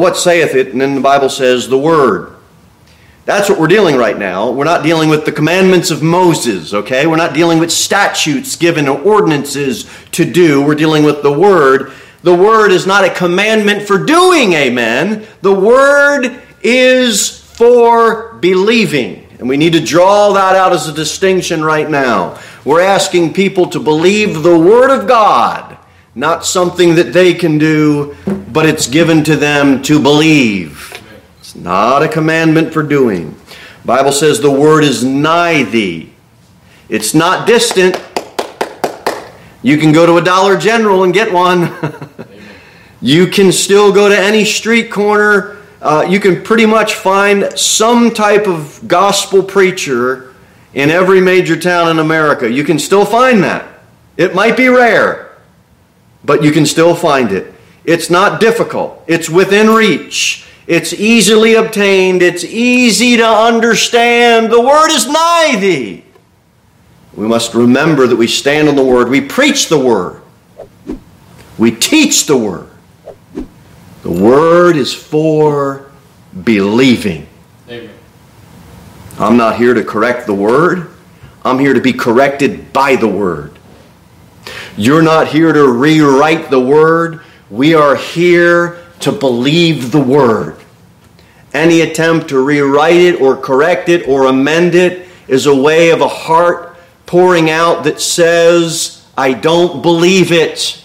what saith it? And then the Bible says the Word. That's what we're dealing right now. We're not dealing with the commandments of Moses, okay? We're not dealing with statutes given or ordinances to do. We're dealing with the Word. The Word is not a commandment for doing, amen. The Word is for believing. And we need to draw that out as a distinction right now. We're asking people to believe the Word of God, not something that they can do, but it's given to them to believe. It's not a commandment for doing. Bible says the Word is nigh thee. It's not distant. You can go to a Dollar General and get one. you can still go to any street corner. Uh, you can pretty much find some type of gospel preacher in every major town in America. You can still find that. It might be rare, but you can still find it. It's not difficult, it's within reach. It's easily obtained. It's easy to understand. The word is nigh thee. We must remember that we stand on the word. We preach the word. We teach the word. The word is for believing. Amen. I'm not here to correct the word. I'm here to be corrected by the word. You're not here to rewrite the word. We are here to believe the word. Any attempt to rewrite it or correct it or amend it is a way of a heart pouring out that says, I don't believe it.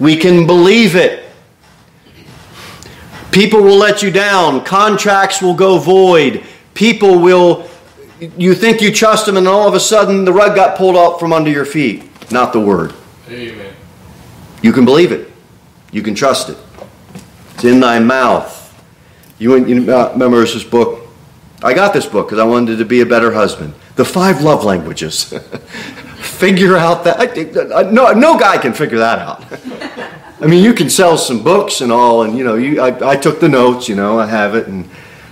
We can believe it. People will let you down. Contracts will go void. People will, you think you trust them, and all of a sudden the rug got pulled out from under your feet. Not the word. Amen. You can believe it. You can trust it. It's in thy mouth. You, you uh, remember this book? I got this book because I wanted to be a better husband. The five love languages. figure out that. I, no, no guy can figure that out. I mean, you can sell some books and all, and you know, you, I, I took the notes. You know, I have it, and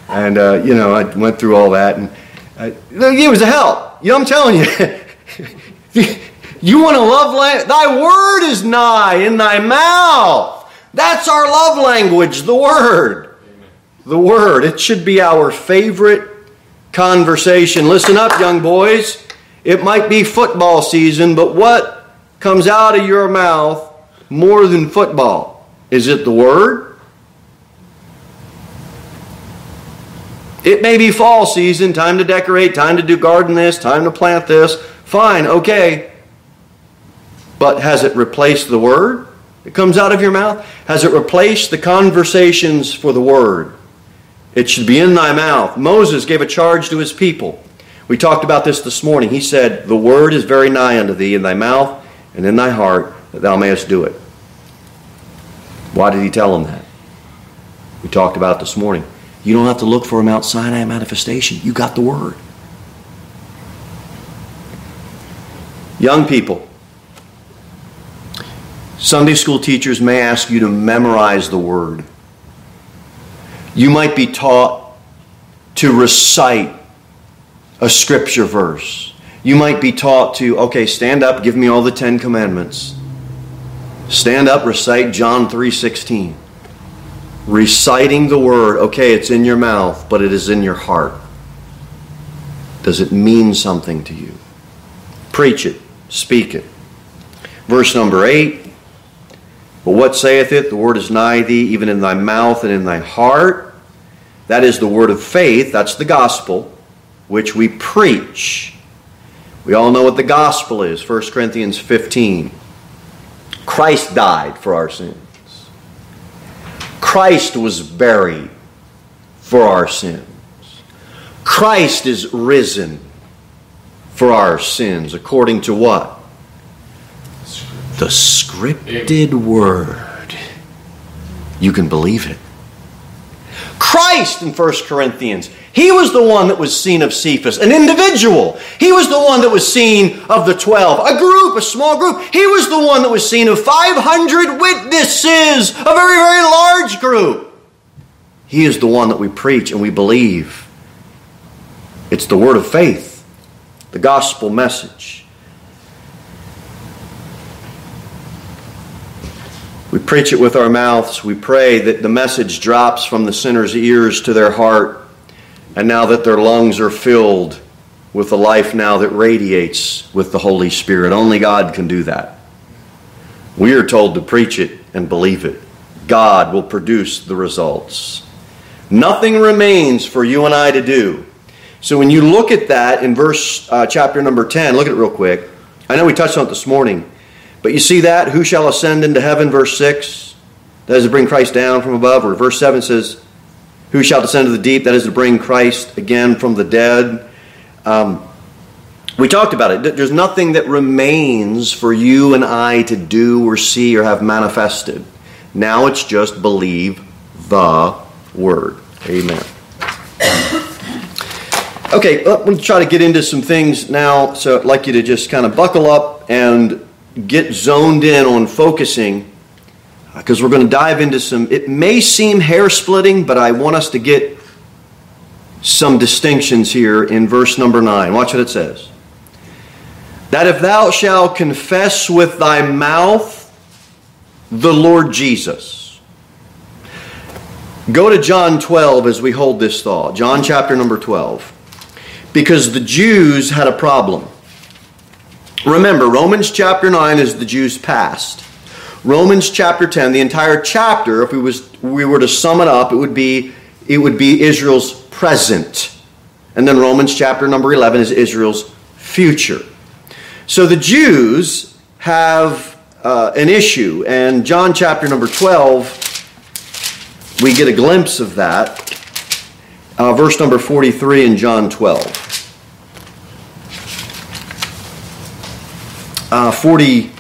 and uh, you know, I went through all that, and uh, it was a help. You know, I'm telling you. you want to love, la- thy word is nigh in thy mouth. That's our love language, the Word. The Word. It should be our favorite conversation. Listen up, young boys. It might be football season, but what comes out of your mouth more than football? Is it the Word? It may be fall season, time to decorate, time to do garden this, time to plant this. Fine, okay. But has it replaced the Word? It comes out of your mouth? Has it replaced the conversations for the word? It should be in thy mouth. Moses gave a charge to his people. We talked about this this morning. He said, The word is very nigh unto thee in thy mouth and in thy heart, that thou mayest do it. Why did he tell them that? We talked about this morning. You don't have to look for a Mount Sinai manifestation. You got the word. Young people, Sunday school teachers may ask you to memorize the word. You might be taught to recite a scripture verse. You might be taught to, okay, stand up, give me all the 10 commandments. Stand up, recite John 3:16. Reciting the word, okay, it's in your mouth, but it is in your heart. Does it mean something to you? Preach it, speak it. Verse number 8 but what saith it? The word is nigh thee, even in thy mouth and in thy heart. That is the word of faith. That's the gospel, which we preach. We all know what the gospel is 1 Corinthians 15. Christ died for our sins, Christ was buried for our sins. Christ is risen for our sins, according to what? The scripted word. You can believe it. Christ in 1 Corinthians, he was the one that was seen of Cephas, an individual. He was the one that was seen of the 12, a group, a small group. He was the one that was seen of 500 witnesses, a very, very large group. He is the one that we preach and we believe. It's the word of faith, the gospel message. We preach it with our mouths. We pray that the message drops from the sinner's ears to their heart. And now that their lungs are filled with a life now that radiates with the Holy Spirit, only God can do that. We are told to preach it and believe it. God will produce the results. Nothing remains for you and I to do. So when you look at that in verse uh, chapter number 10, look at it real quick. I know we touched on it this morning. But you see that? Who shall ascend into heaven? Verse 6. That is to bring Christ down from above. Or verse 7 says, Who shall descend to the deep? That is to bring Christ again from the dead. Um, we talked about it. There's nothing that remains for you and I to do or see or have manifested. Now it's just believe the word. Amen. Okay, me try to get into some things now. So I'd like you to just kind of buckle up and get zoned in on focusing uh, because we're going to dive into some, it may seem hair splitting, but I want us to get some distinctions here in verse number 9. Watch what it says. That if thou shalt confess with thy mouth the Lord Jesus. Go to John 12 as we hold this thought. John chapter number 12. Because the Jews had a problem. Remember, Romans chapter 9 is the Jews' past. Romans chapter 10, the entire chapter, if we, was, we were to sum it up, it would be it would be Israel's present. And then Romans chapter number 11 is Israel's future. So the Jews have uh, an issue, and John chapter number 12, we get a glimpse of that. Uh, verse number 43 in John 12. Uh, 40,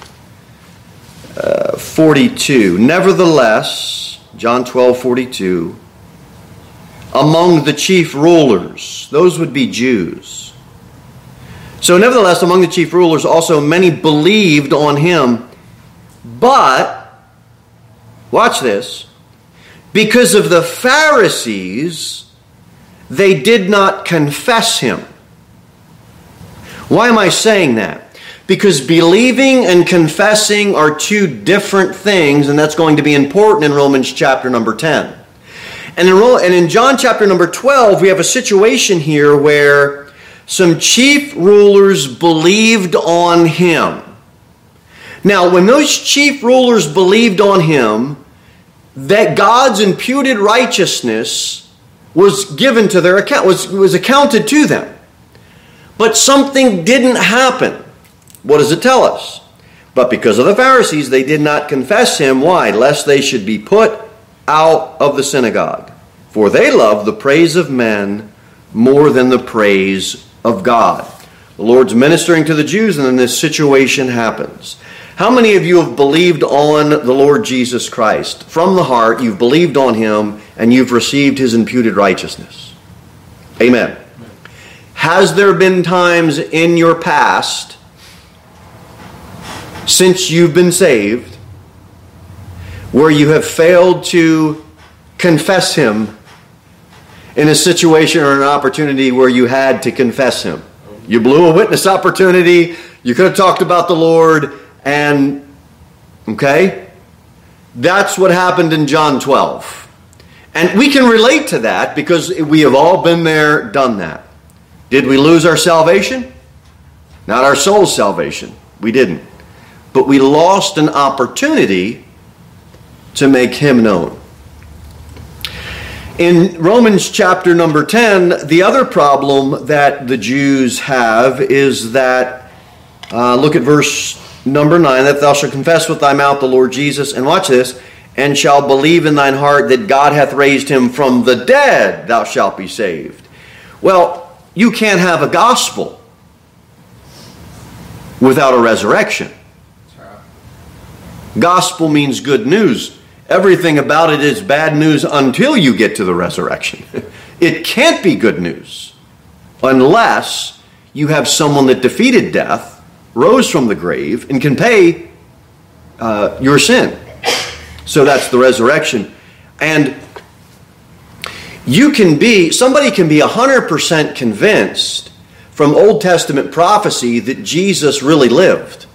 uh, 42. Nevertheless, John 12, 42, among the chief rulers, those would be Jews. So, nevertheless, among the chief rulers also many believed on him, but, watch this, because of the Pharisees, they did not confess him. Why am I saying that? Because believing and confessing are two different things, and that's going to be important in Romans chapter number 10. And in, and in John chapter number 12, we have a situation here where some chief rulers believed on him. Now, when those chief rulers believed on him, that God's imputed righteousness was given to their account, was, was accounted to them. But something didn't happen. What does it tell us? But because of the Pharisees, they did not confess him. Why? Lest they should be put out of the synagogue. For they love the praise of men more than the praise of God. The Lord's ministering to the Jews, and then this situation happens. How many of you have believed on the Lord Jesus Christ? From the heart, you've believed on him, and you've received his imputed righteousness. Amen. Has there been times in your past since you've been saved where you have failed to confess Him in a situation or an opportunity where you had to confess Him. You blew a witness opportunity, you could have talked about the Lord, and, okay? That's what happened in John 12. And we can relate to that because we have all been there, done that. Did we lose our salvation? Not our soul's salvation. We didn't but we lost an opportunity to make him known. In Romans chapter number 10, the other problem that the Jews have is that, uh, look at verse number 9, that thou shalt confess with thy mouth the Lord Jesus, and watch this, and shalt believe in thine heart that God hath raised him from the dead, thou shalt be saved. Well, you can't have a gospel without a resurrection. Gospel means good news. Everything about it is bad news until you get to the resurrection. it can't be good news unless you have someone that defeated death, rose from the grave, and can pay uh, your sin. So that's the resurrection. And you can be, somebody can be 100% convinced from Old Testament prophecy that Jesus really lived.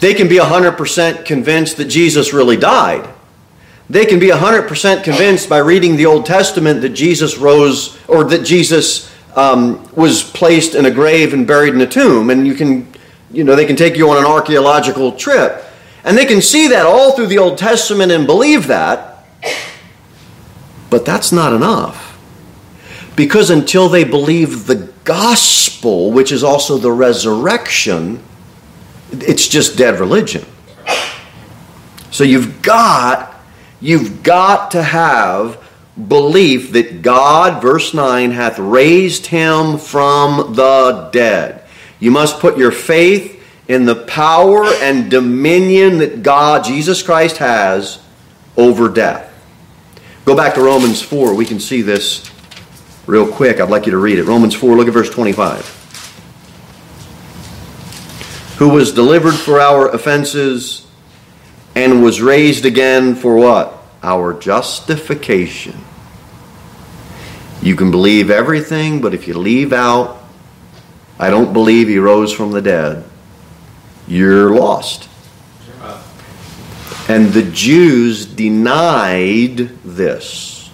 They can be 100% convinced that Jesus really died. They can be 100% convinced by reading the Old Testament that Jesus rose or that Jesus um, was placed in a grave and buried in a tomb. And you can, you know, they can take you on an archaeological trip. And they can see that all through the Old Testament and believe that. But that's not enough. Because until they believe the gospel, which is also the resurrection, it's just dead religion. So you've got you've got to have belief that God, verse 9, hath raised him from the dead. You must put your faith in the power and dominion that God, Jesus Christ, has over death. Go back to Romans 4. We can see this real quick. I'd like you to read it. Romans 4, look at verse 25. Who was delivered for our offenses and was raised again for what? Our justification. You can believe everything, but if you leave out, I don't believe he rose from the dead, you're lost. And the Jews denied this.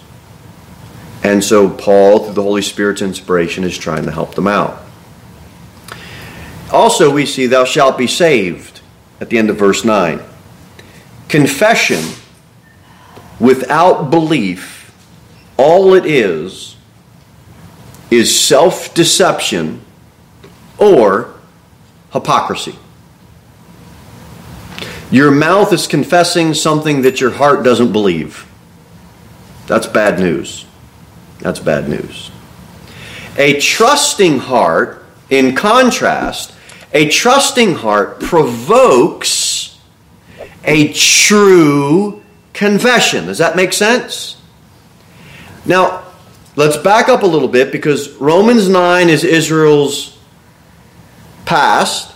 And so Paul, through the Holy Spirit's inspiration, is trying to help them out. Also, we see, Thou shalt be saved at the end of verse 9. Confession without belief, all it is, is self deception or hypocrisy. Your mouth is confessing something that your heart doesn't believe. That's bad news. That's bad news. A trusting heart, in contrast, a trusting heart provokes a true confession. Does that make sense? Now, let's back up a little bit because Romans 9 is Israel's past.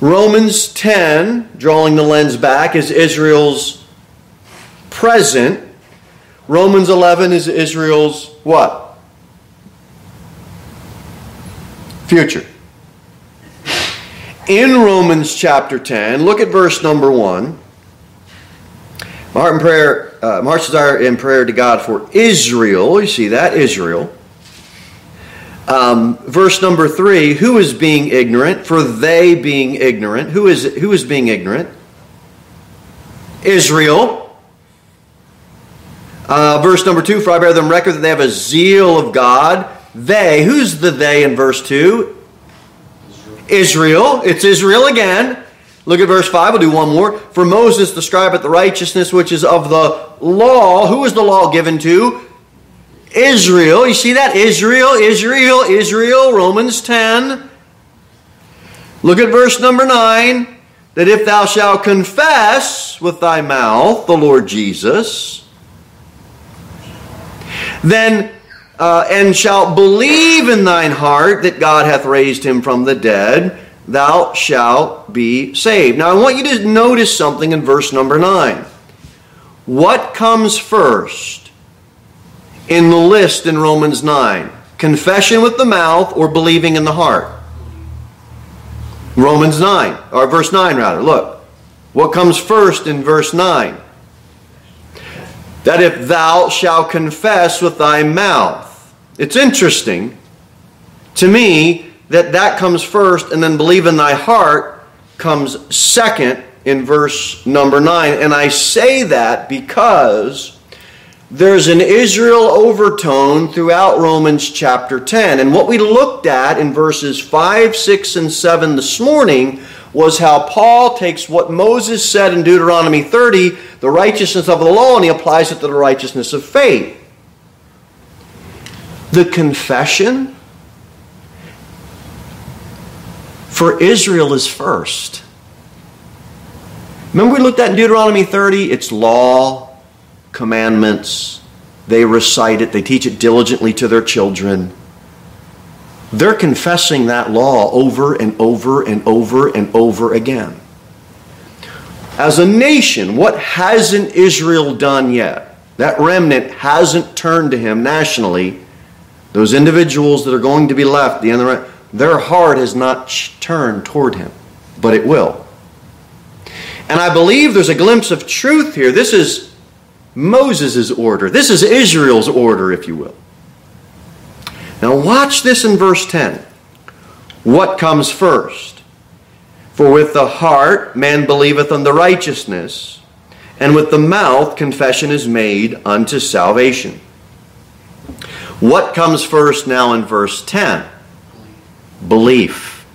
Romans 10, drawing the lens back, is Israel's present. Romans 11 is Israel's what? Future. In Romans chapter 10, look at verse number 1. My heart prayer, uh, my desire in prayer to God for Israel. You see that? Israel. Um, verse number three, who is being ignorant? For they being ignorant. Who is, who is being ignorant? Israel. Uh, verse number two, for I bear them record that they have a zeal of God. They, who's the they in verse two? Israel. It's Israel again. Look at verse 5. We'll do one more. For Moses describeth the righteousness which is of the law. Who is the law given to? Israel. You see that? Israel, Israel, Israel, Romans 10. Look at verse number 9. That if thou shalt confess with thy mouth the Lord Jesus, then uh, and shalt believe in thine heart that God hath raised him from the dead, thou shalt be saved. Now I want you to notice something in verse number 9. What comes first? in the list in Romans 9 confession with the mouth or believing in the heart. Romans 9, or verse 9 rather. Look, what comes first in verse 9? That if thou shalt confess with thy mouth. It's interesting to me that that comes first and then believe in thy heart comes second in verse number 9. And I say that because there's an Israel overtone throughout Romans chapter 10. And what we looked at in verses 5, 6, and 7 this morning was how Paul takes what Moses said in Deuteronomy 30, the righteousness of the law, and he applies it to the righteousness of faith. The confession for Israel is first. Remember we looked at in Deuteronomy 30? It's law, commandments. They recite it, they teach it diligently to their children. They're confessing that law over and over and over and over again. As a nation, what hasn't Israel done yet? That remnant hasn't turned to him nationally. Those individuals that are going to be left, the the, their heart has not turned toward him, but it will. And I believe there's a glimpse of truth here. This is Moses' order. This is Israel's order, if you will. Now, watch this in verse 10. What comes first? For with the heart man believeth unto righteousness, and with the mouth confession is made unto salvation. What comes first now in verse 10? Belief.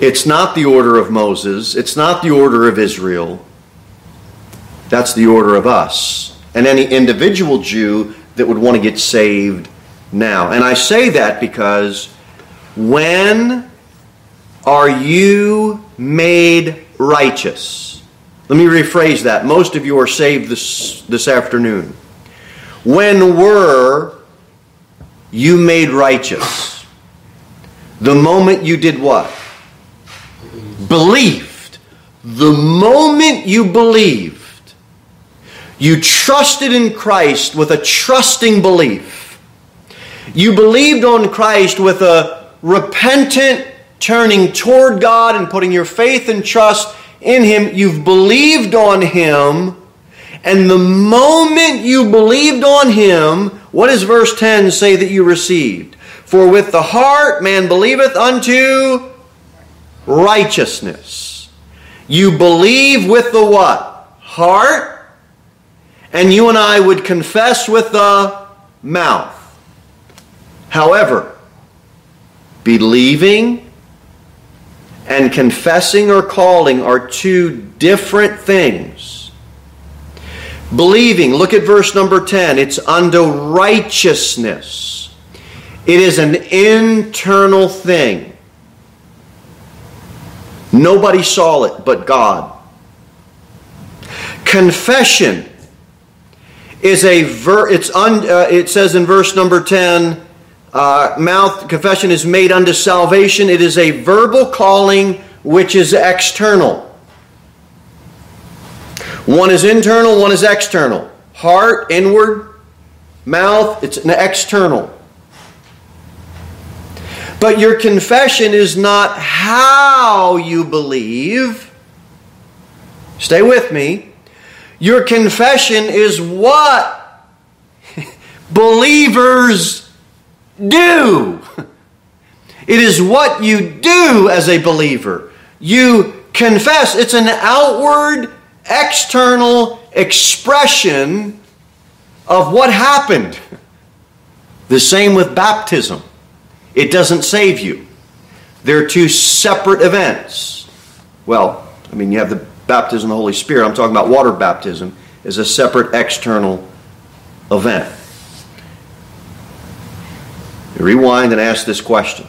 It's not the order of Moses, it's not the order of Israel. That's the order of us. And any individual Jew that would want to get saved now. And I say that because when are you made righteous? Let me rephrase that. Most of you are saved this, this afternoon. When were you made righteous? The moment you did what? Believed. The moment you believed, you trusted in Christ with a trusting belief. You believed on Christ with a repentant turning toward God and putting your faith and trust in Him. You've believed on Him. And the moment you believed on Him, what does verse 10 say that you received? For with the heart man believeth unto righteousness. You believe with the what? Heart and you and I would confess with the mouth. However, believing and confessing or calling are two different things. Believing, look at verse number 10, it's unto righteousness. It is an internal thing. Nobody saw it but God. Confession is a ver- it's un- uh, it says in verse number 10 uh, mouth confession is made unto salvation it is a verbal calling which is external one is internal one is external heart inward mouth it's an external but your confession is not how you believe stay with me your confession is what believers do. It is what you do as a believer. You confess. It's an outward, external expression of what happened. The same with baptism. It doesn't save you. They're two separate events. Well, I mean, you have the baptism of the Holy Spirit, I'm talking about water baptism, is a separate external event. Rewind and ask this question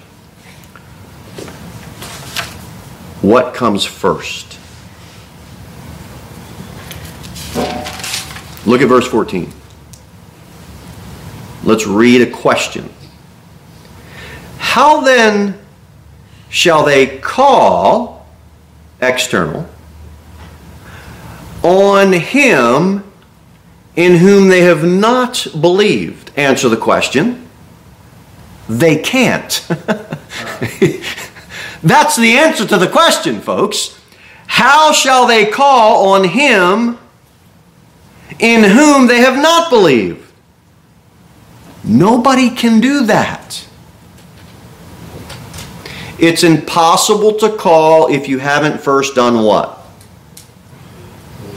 What comes first? Look at verse 14. Let's read a question. How then shall they call external on him in whom they have not believed? Answer the question. They can't. That's the answer to the question, folks. How shall they call on him in whom they have not believed? Nobody can do that. It's impossible to call if you haven't first done what?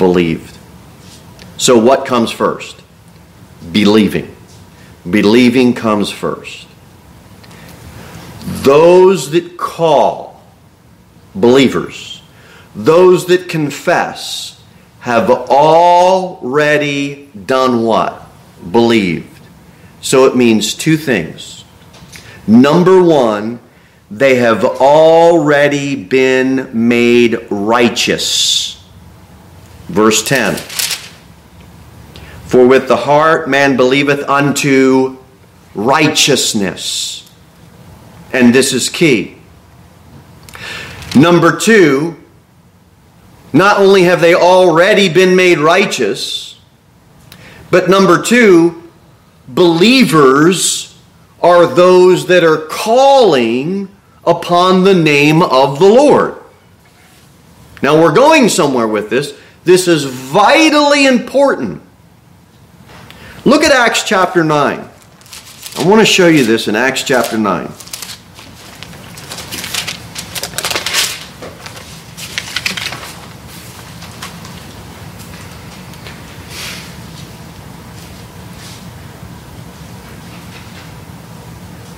believed. So, what comes first? Believing. Believing comes first. Those that call, believers, those that confess, have already done what? Believed. So it means two things. Number one, they have already been made righteous. Verse 10 For with the heart man believeth unto righteousness. And this is key. Number two, not only have they already been made righteous, but number two, believers are those that are calling upon the name of the Lord. Now we're going somewhere with this. This is vitally important. Look at Acts chapter 9. I want to show you this in Acts chapter 9.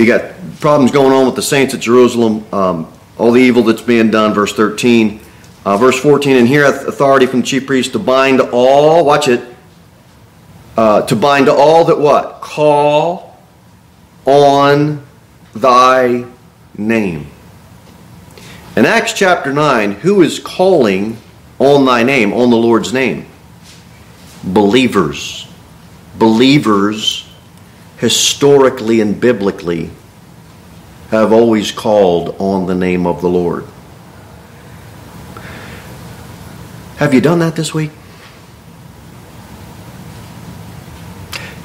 You got problems going on with the saints at Jerusalem, um, all the evil that's being done, verse 13. Uh, verse 14, and here authority from the chief priest to bind all, watch it, uh, to bind all that what? Call on thy name. In Acts chapter 9, who is calling on thy name, on the Lord's name? Believers. Believers historically and biblically have always called on the name of the Lord. Have you done that this week?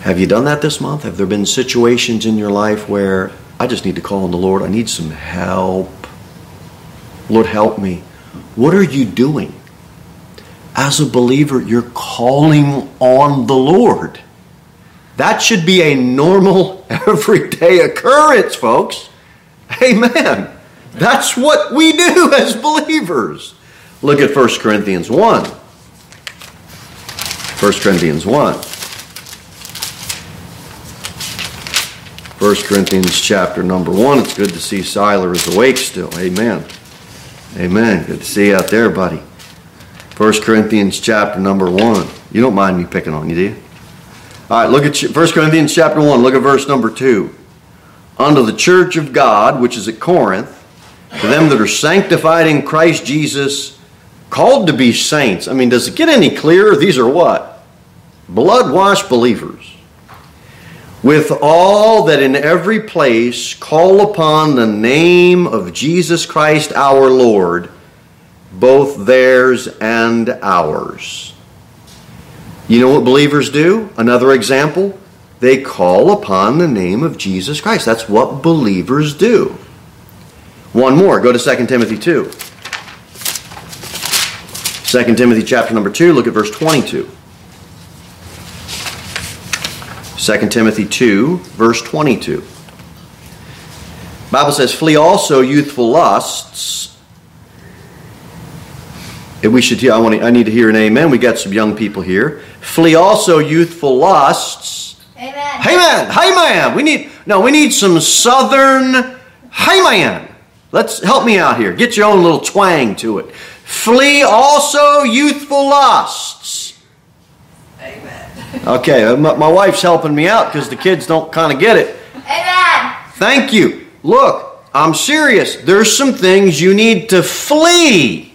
Have you done that this month? Have there been situations in your life where I just need to call on the Lord? I need some help. Lord, help me. What are you doing? As a believer, you're calling on the Lord. That should be a normal, everyday occurrence, folks. Amen. That's what we do as believers. Look at 1 Corinthians 1. 1 Corinthians 1. 1 Corinthians chapter number 1. It's good to see Siler is awake still. Amen. Amen. Good to see you out there, buddy. 1 Corinthians chapter number 1. You don't mind me picking on you, do you? All right, look at 1 Corinthians chapter 1. Look at verse number 2. Unto the church of God, which is at Corinth, to them that are sanctified in Christ Jesus, called to be saints. I mean, does it get any clearer? These are what? Blood washed believers. With all that in every place call upon the name of Jesus Christ our Lord, both theirs and ours. You know what believers do? Another example, they call upon the name of Jesus Christ. That's what believers do. One more, go to 2 Timothy 2. 2 Timothy chapter number 2, look at verse 22. 2 Timothy 2, verse 22. Bible says, Flee also youthful lusts if we should, I, want to, I need to hear an amen. We got some young people here. Flee also youthful lusts. Amen. Amen. Amen. We need no. We need some southern. Amen. Let's help me out here. Get your own little twang to it. Flee also youthful lusts. Amen. Okay, uh, my, my wife's helping me out because the kids don't kind of get it. Amen. Thank you. Look, I'm serious. There's some things you need to flee.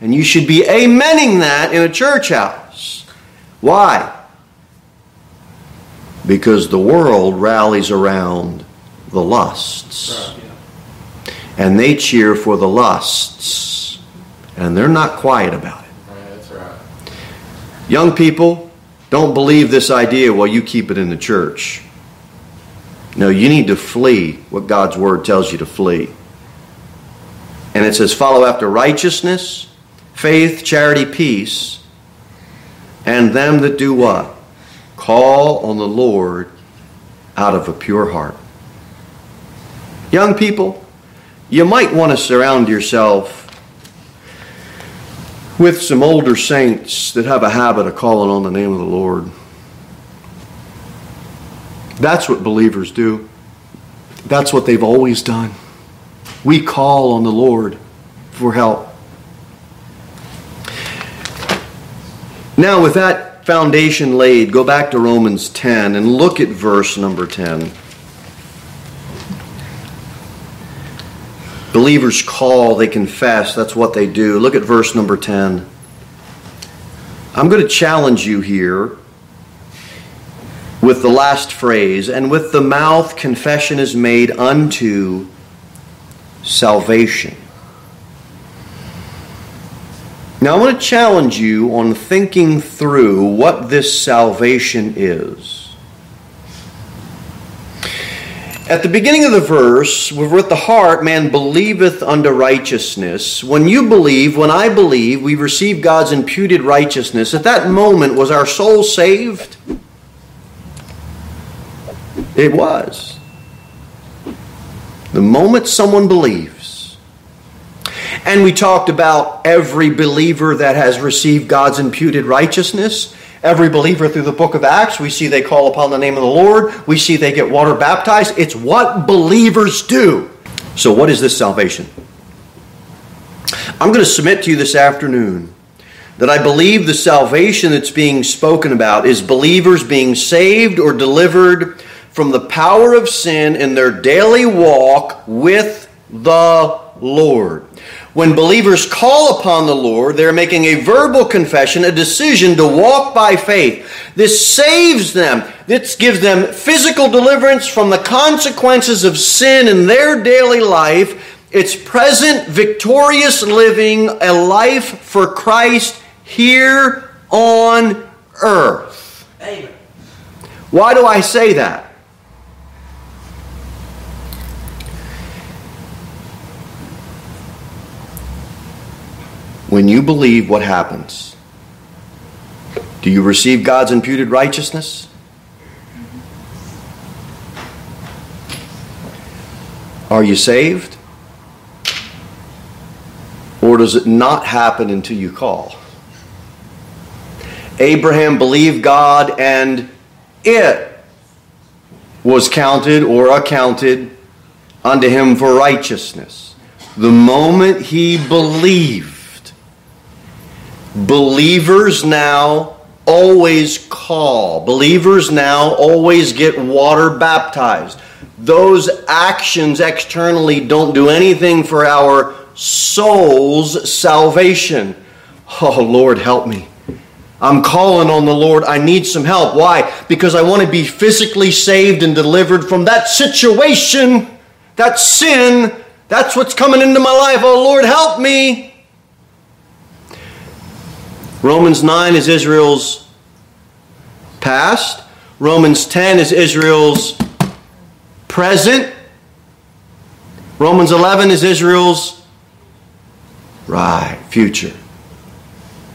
And you should be amening that in a church house. Why? Because the world rallies around the lusts. And they cheer for the lusts. And they're not quiet about it. Young people, don't believe this idea while you keep it in the church. No, you need to flee what God's word tells you to flee. And it says, follow after righteousness faith, charity, peace, and them that do what? Call on the Lord out of a pure heart. Young people, you might want to surround yourself with some older saints that have a habit of calling on the name of the Lord. That's what believers do. That's what they've always done. We call on the Lord for help. Now, with that foundation laid, go back to Romans 10 and look at verse number 10. Believers call, they confess, that's what they do. Look at verse number 10. I'm going to challenge you here with the last phrase, and with the mouth confession is made unto salvation. Now, I want to challenge you on thinking through what this salvation is. At the beginning of the verse, with the heart man believeth unto righteousness. When you believe, when I believe, we receive God's imputed righteousness. At that moment, was our soul saved? It was. The moment someone believes. And we talked about every believer that has received God's imputed righteousness. Every believer through the book of Acts, we see they call upon the name of the Lord. We see they get water baptized. It's what believers do. So, what is this salvation? I'm going to submit to you this afternoon that I believe the salvation that's being spoken about is believers being saved or delivered from the power of sin in their daily walk with the Lord. When believers call upon the Lord, they're making a verbal confession, a decision to walk by faith. This saves them. This gives them physical deliverance from the consequences of sin in their daily life. It's present, victorious living, a life for Christ here on earth. Amen. Why do I say that? When you believe, what happens? Do you receive God's imputed righteousness? Are you saved? Or does it not happen until you call? Abraham believed God and it was counted or accounted unto him for righteousness. The moment he believed, Believers now always call. Believers now always get water baptized. Those actions externally don't do anything for our soul's salvation. Oh, Lord, help me. I'm calling on the Lord. I need some help. Why? Because I want to be physically saved and delivered from that situation, that sin. That's what's coming into my life. Oh, Lord, help me. Romans 9 is Israel's past. Romans 10 is Israel's present. Romans 11 is Israel's right future.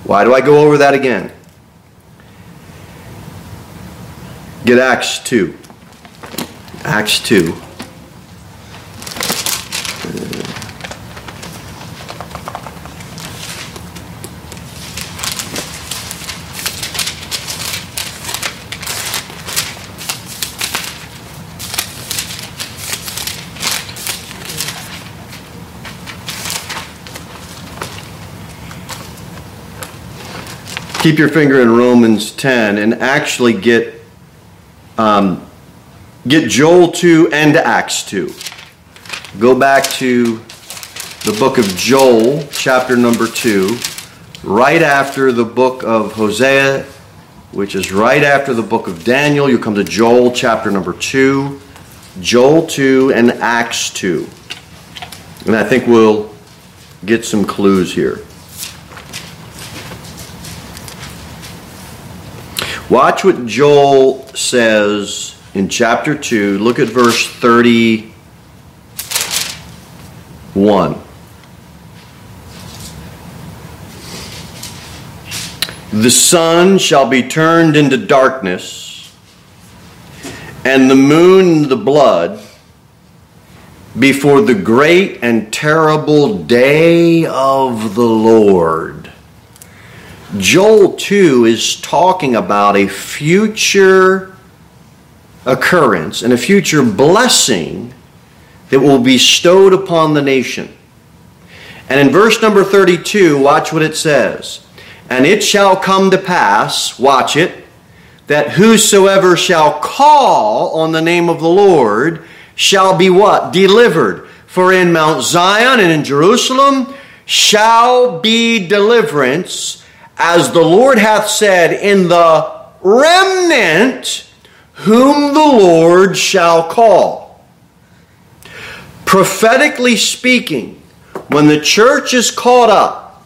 Why do I go over that again? Get Acts 2. Acts 2. Keep your finger in Romans 10 and actually get um, get Joel 2 and Acts 2. Go back to the book of Joel, chapter number 2, right after the book of Hosea, which is right after the book of Daniel. You come to Joel, chapter number 2, Joel 2, and Acts 2. And I think we'll get some clues here. Watch what Joel says in chapter 2. Look at verse 31. The sun shall be turned into darkness, and the moon the blood, before the great and terrible day of the Lord. Joel 2 is talking about a future occurrence and a future blessing that will be bestowed upon the nation. And in verse number 32, watch what it says. And it shall come to pass, watch it, that whosoever shall call on the name of the Lord shall be what? Delivered. For in Mount Zion and in Jerusalem shall be deliverance as the Lord hath said, in the remnant whom the Lord shall call. Prophetically speaking, when the church is caught up,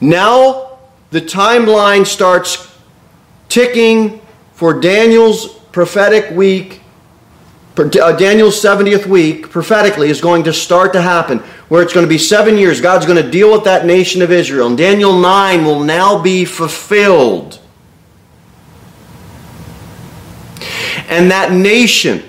now the timeline starts ticking for Daniel's prophetic week Uh, Daniel's 70th week, prophetically, is going to start to happen, where it's going to be seven years. God's going to deal with that nation of Israel. And Daniel 9 will now be fulfilled. And that nation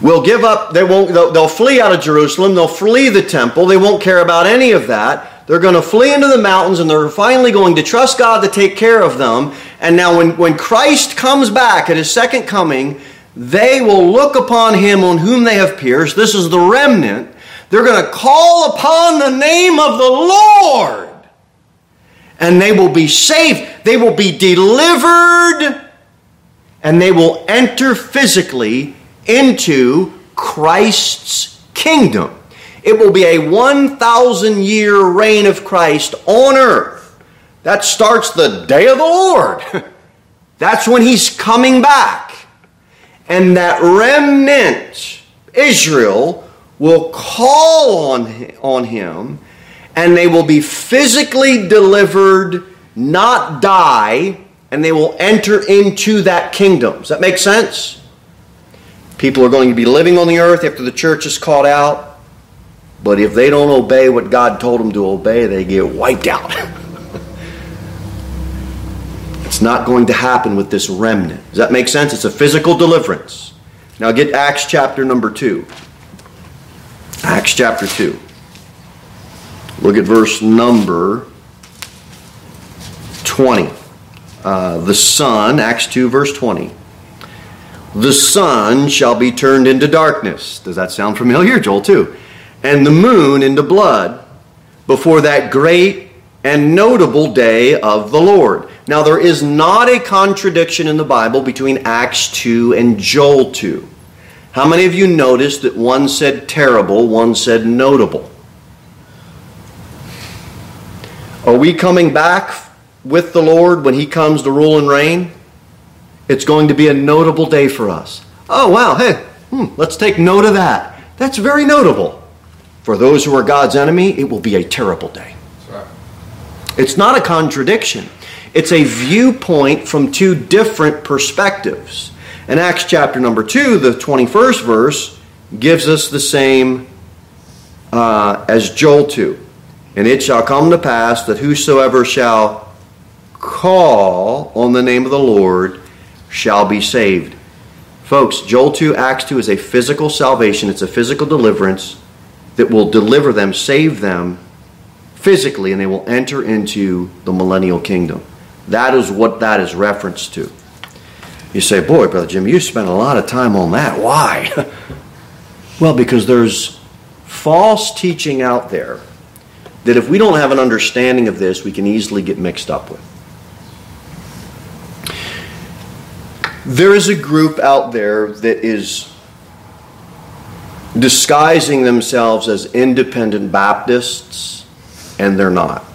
will give up, they won't, they'll, they'll flee out of Jerusalem, they'll flee the temple, they won't care about any of that. They're going to flee into the mountains and they're finally going to trust God to take care of them. And now, when, when Christ comes back at his second coming, they will look upon him on whom they have pierced. This is the remnant. They're going to call upon the name of the Lord. And they will be saved. They will be delivered. And they will enter physically into Christ's kingdom. It will be a 1,000 year reign of Christ on earth. That starts the day of the Lord. That's when he's coming back. And that remnant, Israel, will call on, on him and they will be physically delivered, not die, and they will enter into that kingdom. Does that make sense? People are going to be living on the earth after the church is called out. But if they don't obey what God told them to obey, they get wiped out. it's not going to happen with this remnant. Does that make sense? It's a physical deliverance. Now get Acts chapter number 2. Acts chapter 2. Look at verse number 20. Uh, the sun, Acts 2, verse 20. The sun shall be turned into darkness. Does that sound familiar? Joel 2 and the moon into blood before that great and notable day of the Lord. Now, there is not a contradiction in the Bible between Acts 2 and Joel 2. How many of you noticed that one said terrible, one said notable? Are we coming back with the Lord when He comes to rule and reign? It's going to be a notable day for us. Oh, wow, hey, hmm, let's take note of that. That's very notable. For those who are God's enemy, it will be a terrible day. Right. It's not a contradiction, it's a viewpoint from two different perspectives. In Acts chapter number 2, the 21st verse gives us the same uh, as Joel 2. And it shall come to pass that whosoever shall call on the name of the Lord shall be saved. Folks, Joel 2, Acts 2 is a physical salvation, it's a physical deliverance that will deliver them, save them physically, and they will enter into the millennial kingdom. That is what that is referenced to. You say, boy, Brother Jim, you spent a lot of time on that. Why? well, because there's false teaching out there that if we don't have an understanding of this, we can easily get mixed up with. There is a group out there that is disguising themselves as independent Baptists, and they're not.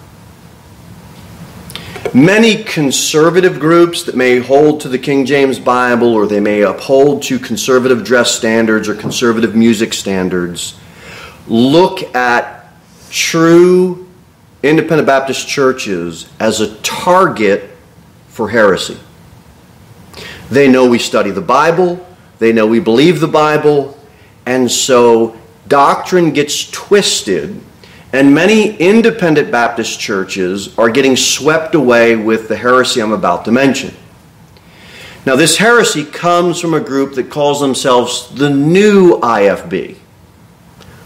Many conservative groups that may hold to the King James Bible or they may uphold to conservative dress standards or conservative music standards look at true independent Baptist churches as a target for heresy. They know we study the Bible, they know we believe the Bible, and so doctrine gets twisted, and many independent Baptist churches are getting swept away with the heresy I'm about to mention. Now, this heresy comes from a group that calls themselves the New IFB,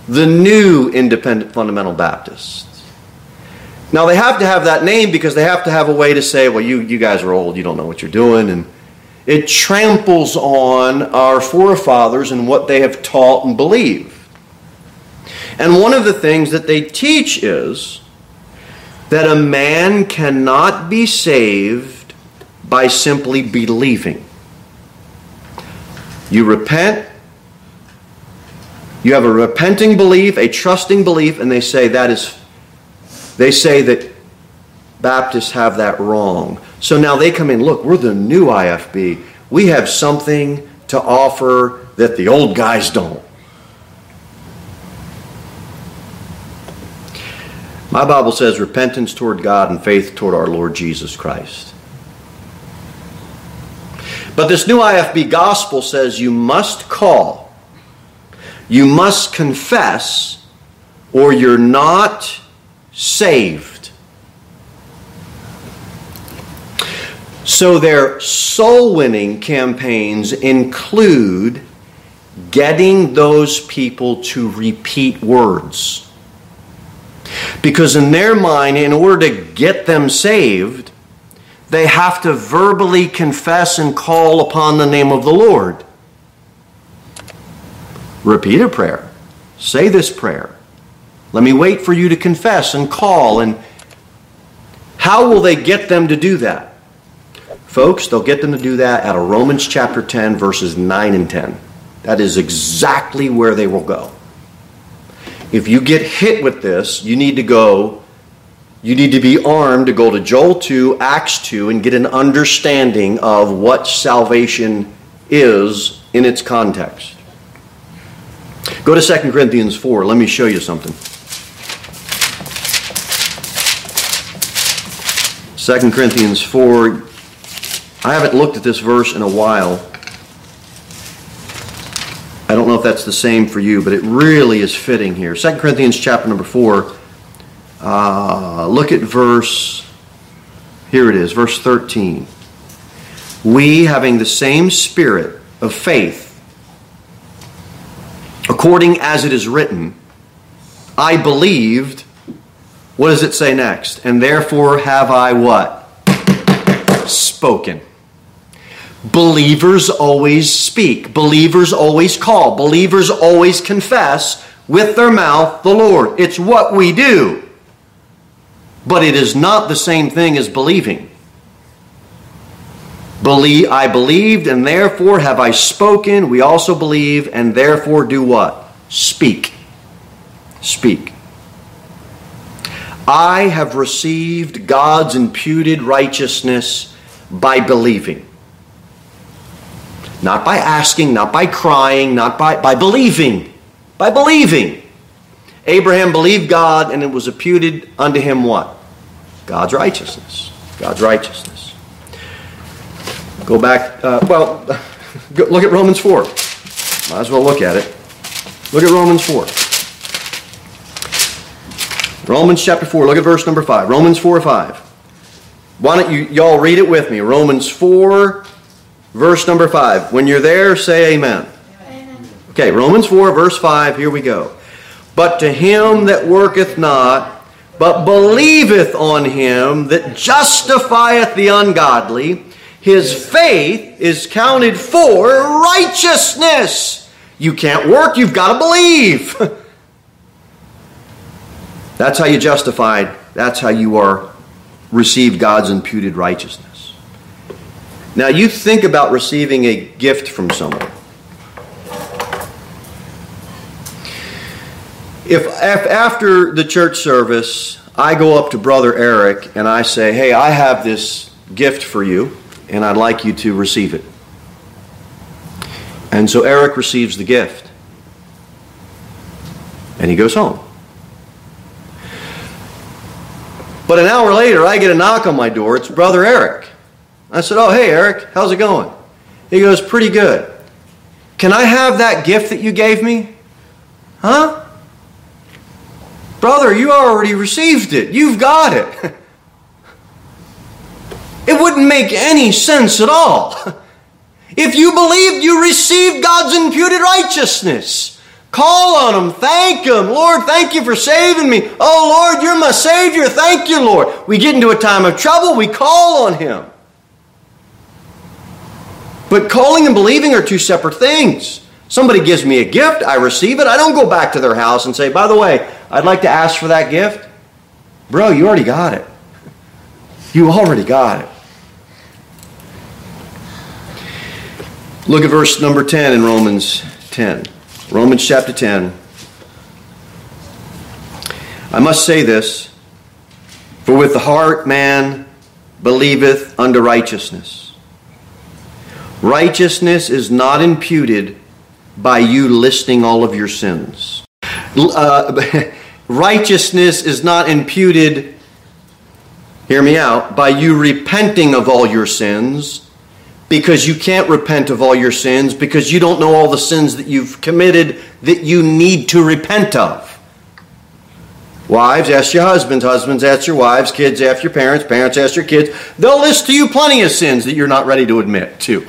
the New Independent Fundamental Baptists. Now, they have to have that name because they have to have a way to say, well, you, you guys are old, you don't know what you're doing, and it tramples on our forefathers and what they have taught and believed. And one of the things that they teach is that a man cannot be saved by simply believing. You repent, you have a repenting belief, a trusting belief, and they say that is, they say that Baptists have that wrong. So now they come in, look, we're the new IFB. We have something to offer that the old guys don't. My Bible says repentance toward God and faith toward our Lord Jesus Christ. But this new IFB gospel says you must call, you must confess, or you're not saved. So their soul winning campaigns include getting those people to repeat words. Because in their mind, in order to get them saved, they have to verbally confess and call upon the name of the Lord. Repeat a prayer. Say this prayer. Let me wait for you to confess and call. And how will they get them to do that? Folks, they'll get them to do that out of Romans chapter 10, verses 9 and 10. That is exactly where they will go. If you get hit with this, you need to go, you need to be armed to go to Joel 2, Acts 2, and get an understanding of what salvation is in its context. Go to 2 Corinthians 4. Let me show you something. 2 Corinthians 4. I haven't looked at this verse in a while. If that's the same for you, but it really is fitting here. 2 Corinthians chapter number 4. Uh, look at verse, here it is, verse 13. We, having the same spirit of faith, according as it is written, I believed what does it say next? And therefore have I what? Spoken. Believers always speak. Believers always call. Believers always confess with their mouth the Lord. It's what we do. But it is not the same thing as believing. Believe, I believed and therefore have I spoken. We also believe and therefore do what? Speak. Speak. I have received God's imputed righteousness by believing. Not by asking, not by crying, not by, by believing. By believing. Abraham believed God and it was imputed unto him what? God's righteousness. God's righteousness. Go back, uh, well, look at Romans 4. Might as well look at it. Look at Romans 4. Romans chapter 4, look at verse number 5. Romans 4 5. Why don't you y'all read it with me? Romans 4, verse number 5. When you're there, say amen. amen. Okay, Romans 4, verse 5, here we go. But to him that worketh not, but believeth on him that justifieth the ungodly, his faith is counted for righteousness. You can't work, you've got to believe. That's how you justified. That's how you are received God's imputed righteousness. Now you think about receiving a gift from someone. If, if after the church service I go up to Brother Eric and I say, hey, I have this gift for you and I'd like you to receive it. And so Eric receives the gift. And he goes home. But an hour later, I get a knock on my door. It's Brother Eric. I said, Oh, hey, Eric, how's it going? He goes, Pretty good. Can I have that gift that you gave me? Huh? Brother, you already received it. You've got it. It wouldn't make any sense at all. If you believed, you received God's imputed righteousness. Call on Him. Thank Him. Lord, thank you for saving me. Oh, Lord, you're my Savior. Thank you, Lord. We get into a time of trouble, we call on Him. But calling and believing are two separate things. Somebody gives me a gift, I receive it. I don't go back to their house and say, by the way, I'd like to ask for that gift. Bro, you already got it. You already got it. Look at verse number 10 in Romans 10. Romans chapter 10. I must say this For with the heart man believeth unto righteousness. Righteousness is not imputed by you listing all of your sins. Uh, righteousness is not imputed, hear me out, by you repenting of all your sins because you can't repent of all your sins because you don't know all the sins that you've committed that you need to repent of. Wives, ask your husbands. Husbands, ask your wives. Kids, ask your parents. Parents, ask your kids. They'll list to you plenty of sins that you're not ready to admit to.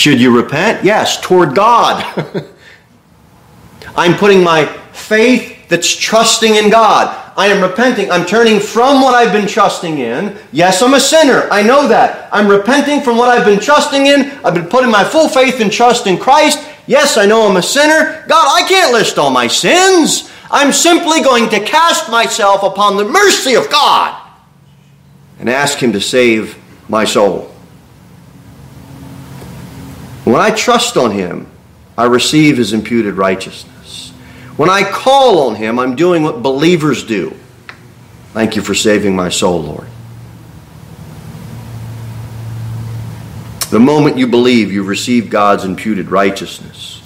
Should you repent? Yes, toward God. I'm putting my faith that's trusting in God. I am repenting. I'm turning from what I've been trusting in. Yes, I'm a sinner. I know that. I'm repenting from what I've been trusting in. I've been putting my full faith and trust in Christ. Yes, I know I'm a sinner. God, I can't list all my sins. I'm simply going to cast myself upon the mercy of God and ask Him to save my soul. When I trust on Him, I receive His imputed righteousness. When I call on Him, I'm doing what believers do. Thank you for saving my soul, Lord. The moment you believe, you receive God's imputed righteousness.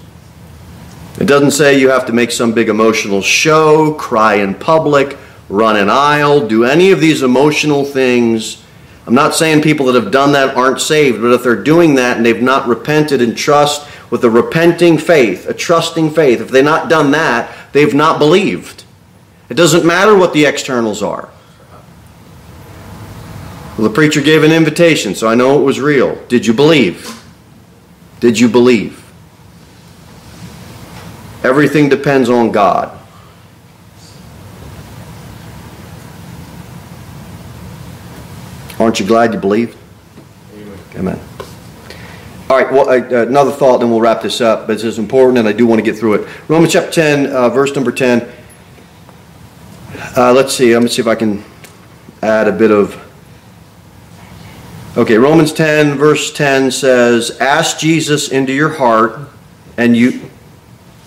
It doesn't say you have to make some big emotional show, cry in public, run an aisle, do any of these emotional things. I'm not saying people that have done that aren't saved, but if they're doing that and they've not repented and trust with a repenting faith, a trusting faith, if they've not done that, they've not believed. It doesn't matter what the externals are. Well, the preacher gave an invitation, so I know it was real. Did you believe? Did you believe? Everything depends on God. Aren't you glad you believed? Amen. All right, well, uh, another thought, then we'll wrap this up, but this is important and I do want to get through it. Romans chapter 10, uh, verse number 10. Uh, let's see, let me see if I can add a bit of Okay, Romans 10, verse 10 says, Ask Jesus into your heart, and you.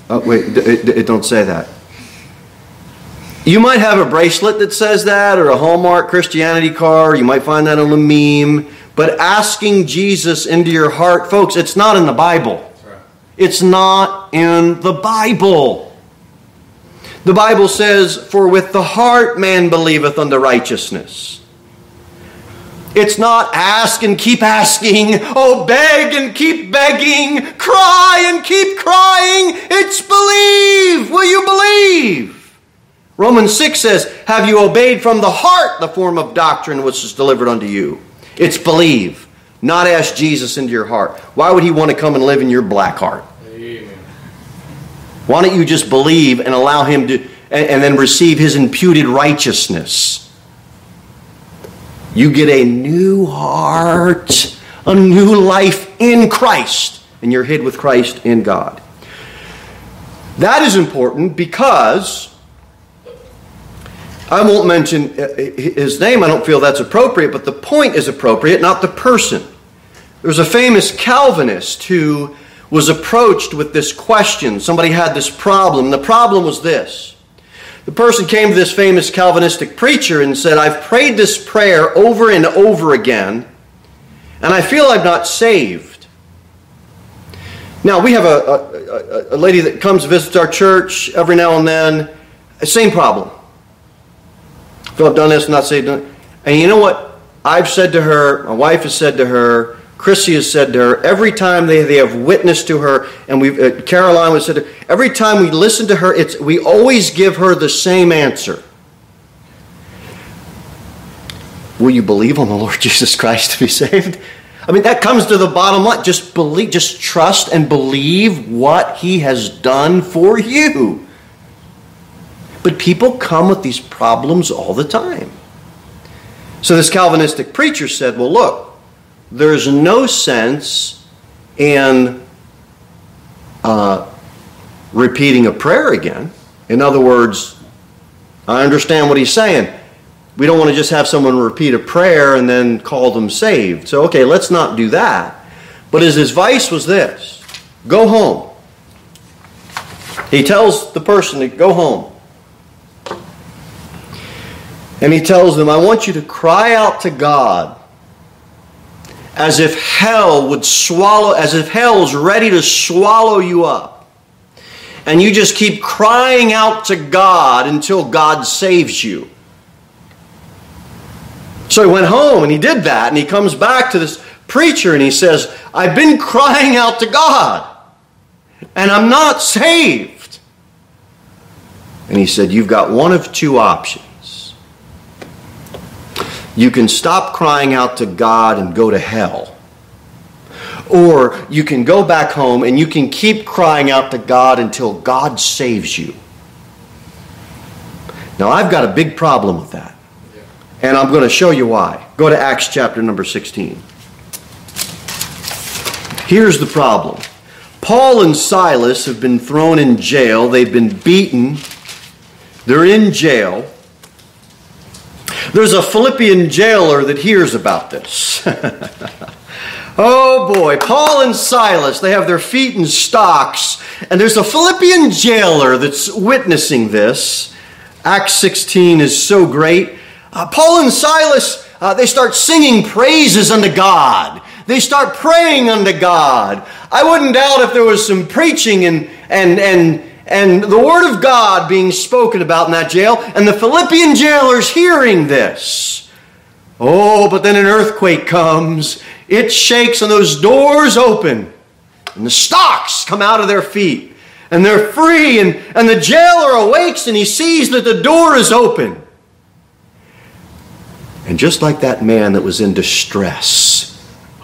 Oh, wait, it, it don't say that. You might have a bracelet that says that, or a Hallmark Christianity card. You might find that on a meme. But asking Jesus into your heart, folks, it's not in the Bible. It's not in the Bible. The Bible says, For with the heart man believeth unto righteousness it's not ask and keep asking, oh, beg and keep begging, cry and keep crying. It's believe. Will you believe? Romans 6 says, Have you obeyed from the heart the form of doctrine which is delivered unto you? It's believe, not ask Jesus into your heart. Why would he want to come and live in your black heart? Amen. Why don't you just believe and allow him to, and, and then receive his imputed righteousness? You get a new heart, a new life in Christ, and you're hid with Christ in God. That is important because I won't mention uh, his name, I don't feel that's appropriate, but the point is appropriate, not the person. There's a famous Calvinist who was approached with this question. Somebody had this problem. The problem was this the person came to this famous Calvinistic preacher and said, I've prayed this prayer over and over again, and I feel I'm not saved. Now, we have a, a, a lady that comes visits our church every now and then. Same problem. Phil, I've done this, not saved. And you know what? I've said to her, my wife has said to her, Chrissy has said to her every time they, they have witnessed to her, and we uh, Caroline has said to her, every time we listen to her, it's we always give her the same answer. Will you believe on the Lord Jesus Christ to be saved? I mean, that comes to the bottom line. Just believe, just trust and believe what He has done for you. But people come with these problems all the time. So this Calvinistic preacher said, Well, look, there's no sense in uh, repeating a prayer again. In other words, I understand what he's saying. We don't want to just have someone repeat a prayer and then call them saved. So, okay, let's not do that. But his advice was this go home. He tells the person to go home. And he tells them, I want you to cry out to God as if hell would swallow, as if hell is ready to swallow you up. And you just keep crying out to God until God saves you. So he went home and he did that, and he comes back to this preacher and he says, I've been crying out to God, and I'm not saved. And he said, You've got one of two options. You can stop crying out to God and go to hell. Or you can go back home and you can keep crying out to God until God saves you. Now, I've got a big problem with that. And I'm going to show you why. Go to Acts chapter number 16. Here's the problem Paul and Silas have been thrown in jail, they've been beaten, they're in jail. There's a Philippian jailer that hears about this. oh boy, Paul and Silas, they have their feet in stocks, and there's a Philippian jailer that's witnessing this. Acts 16 is so great. Uh, Paul and Silas, uh, they start singing praises unto God. They start praying unto God. I wouldn't doubt if there was some preaching and, and, and, and the word of God being spoken about in that jail, and the Philippian jailers hearing this. Oh, but then an earthquake comes. It shakes, and those doors open, and the stocks come out of their feet, and they're free, and, and the jailer awakes, and he sees that the door is open. And just like that man that was in distress,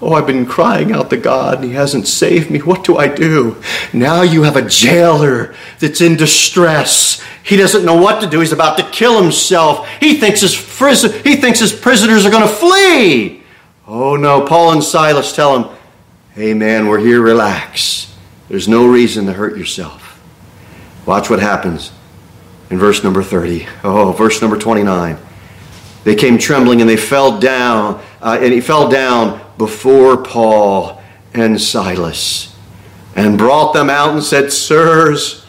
Oh, I've been crying out to God and He hasn't saved me. What do I do? Now you have a jailer that's in distress. He doesn't know what to do. He's about to kill himself. He thinks his, he thinks his prisoners are going to flee. Oh no, Paul and Silas tell him, Hey man, we're here, relax. There's no reason to hurt yourself. Watch what happens in verse number 30. Oh, verse number 29. They came trembling and they fell down, uh, and he fell down before Paul and Silas and brought them out and said, Sirs,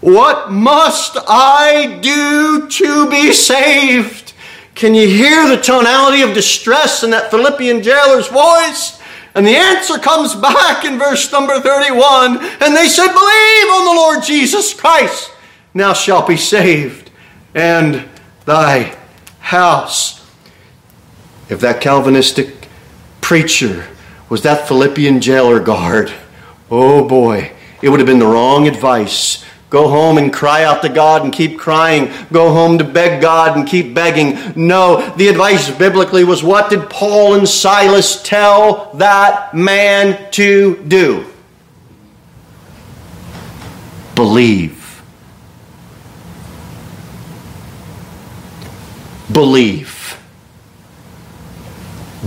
what must I do to be saved? Can you hear the tonality of distress in that Philippian jailer's voice? And the answer comes back in verse number 31 and they said, Believe on the Lord Jesus Christ, now shalt be saved, and thy house. If that Calvinistic preacher was that Philippian jailer guard, oh boy, it would have been the wrong advice. Go home and cry out to God and keep crying. Go home to beg God and keep begging. No, the advice biblically was what did Paul and Silas tell that man to do? Believe. Believe.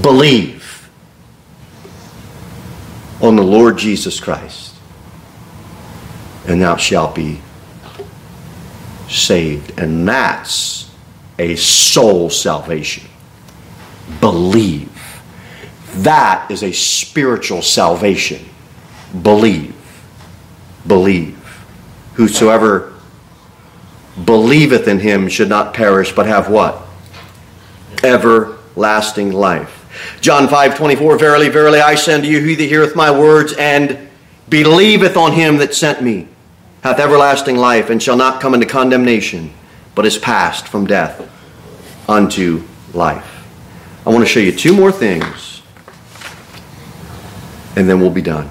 Believe on the Lord Jesus Christ, and thou shalt be saved. And that's a soul salvation. Believe. That is a spiritual salvation. Believe. Believe. Whosoever believeth in him should not perish, but have what? Everlasting life. John 5 24, Verily, verily, I say unto you, he that heareth my words and believeth on him that sent me hath everlasting life and shall not come into condemnation, but is passed from death unto life. I want to show you two more things, and then we'll be done.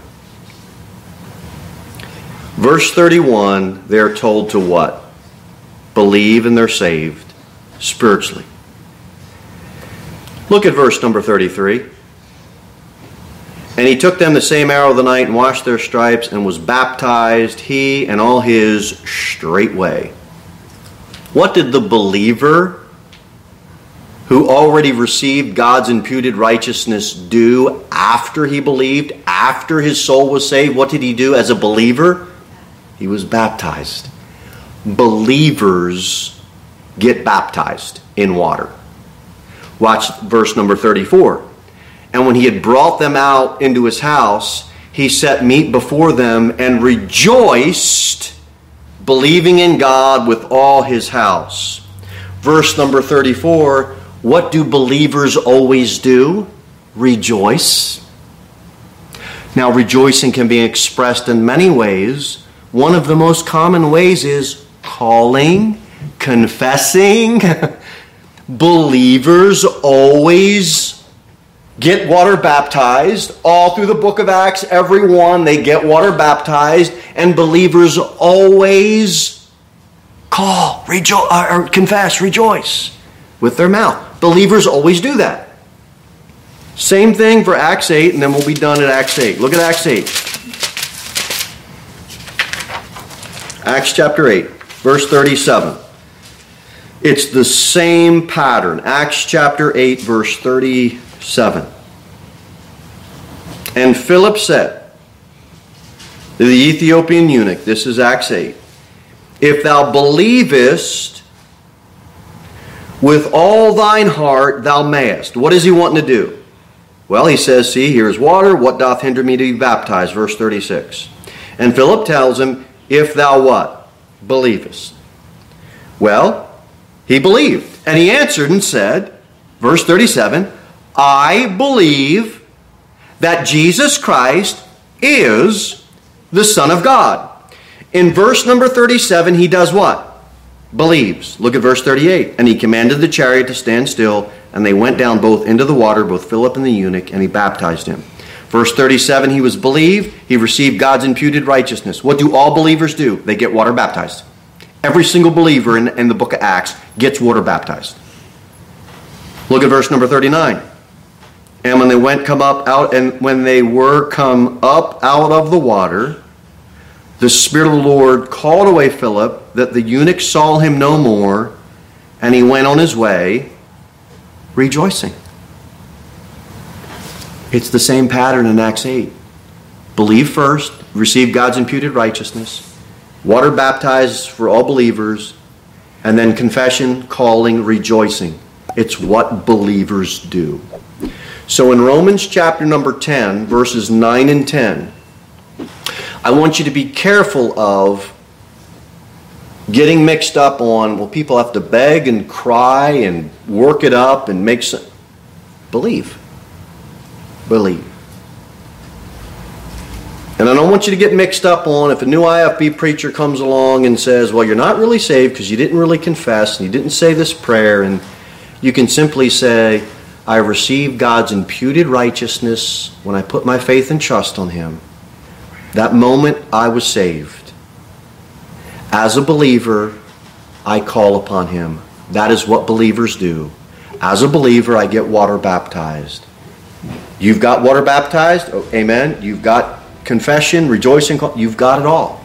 Verse 31, they're told to what? Believe and they're saved spiritually. Look at verse number 33. And he took them the same hour of the night and washed their stripes and was baptized, he and all his straightway. What did the believer who already received God's imputed righteousness do after he believed, after his soul was saved? What did he do as a believer? He was baptized. Believers get baptized in water. Watch verse number 34. And when he had brought them out into his house, he set meat before them and rejoiced, believing in God with all his house. Verse number 34 What do believers always do? Rejoice. Now, rejoicing can be expressed in many ways. One of the most common ways is calling, confessing. believers always get water baptized. All through the book of Acts, everyone, they get water baptized, and believers always call, rejo- uh, or confess, rejoice with their mouth. Believers always do that. Same thing for Acts 8, and then we'll be done at Acts 8. Look at Acts 8. Acts chapter 8, verse 37. It's the same pattern. Acts chapter 8, verse 37. And Philip said to the Ethiopian eunuch, this is Acts 8, if thou believest with all thine heart, thou mayest. What is he wanting to do? Well, he says, See, here is water. What doth hinder me to be baptized? Verse 36. And Philip tells him, If thou what? Believest. Well, he believed. And he answered and said, verse 37, I believe that Jesus Christ is the Son of God. In verse number 37, he does what? Believes. Look at verse 38. And he commanded the chariot to stand still, and they went down both into the water, both Philip and the eunuch, and he baptized him. Verse 37, he was believed, he received God's imputed righteousness. What do all believers do? They get water baptized. Every single believer in, in the book of Acts gets water baptized. Look at verse number 39. And when they went come up out and when they were come up out of the water, the Spirit of the Lord called away Philip, that the eunuch saw him no more, and he went on his way rejoicing. It's the same pattern in Acts 8. Believe first, receive God's imputed righteousness, water baptized for all believers, and then confession, calling, rejoicing. It's what believers do. So in Romans chapter number 10, verses 9 and 10, I want you to be careful of getting mixed up on, well, people have to beg and cry and work it up and make some. Believe. Believe. And I don't want you to get mixed up on if a new IFB preacher comes along and says, well, you're not really saved because you didn't really confess and you didn't say this prayer. And you can simply say, I received God's imputed righteousness when I put my faith and trust on Him. That moment I was saved. As a believer, I call upon Him. That is what believers do. As a believer, I get water baptized. You've got water baptized, oh, amen. You've got confession, rejoicing, you've got it all.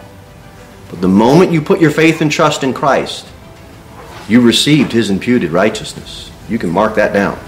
But the moment you put your faith and trust in Christ, you received his imputed righteousness. You can mark that down.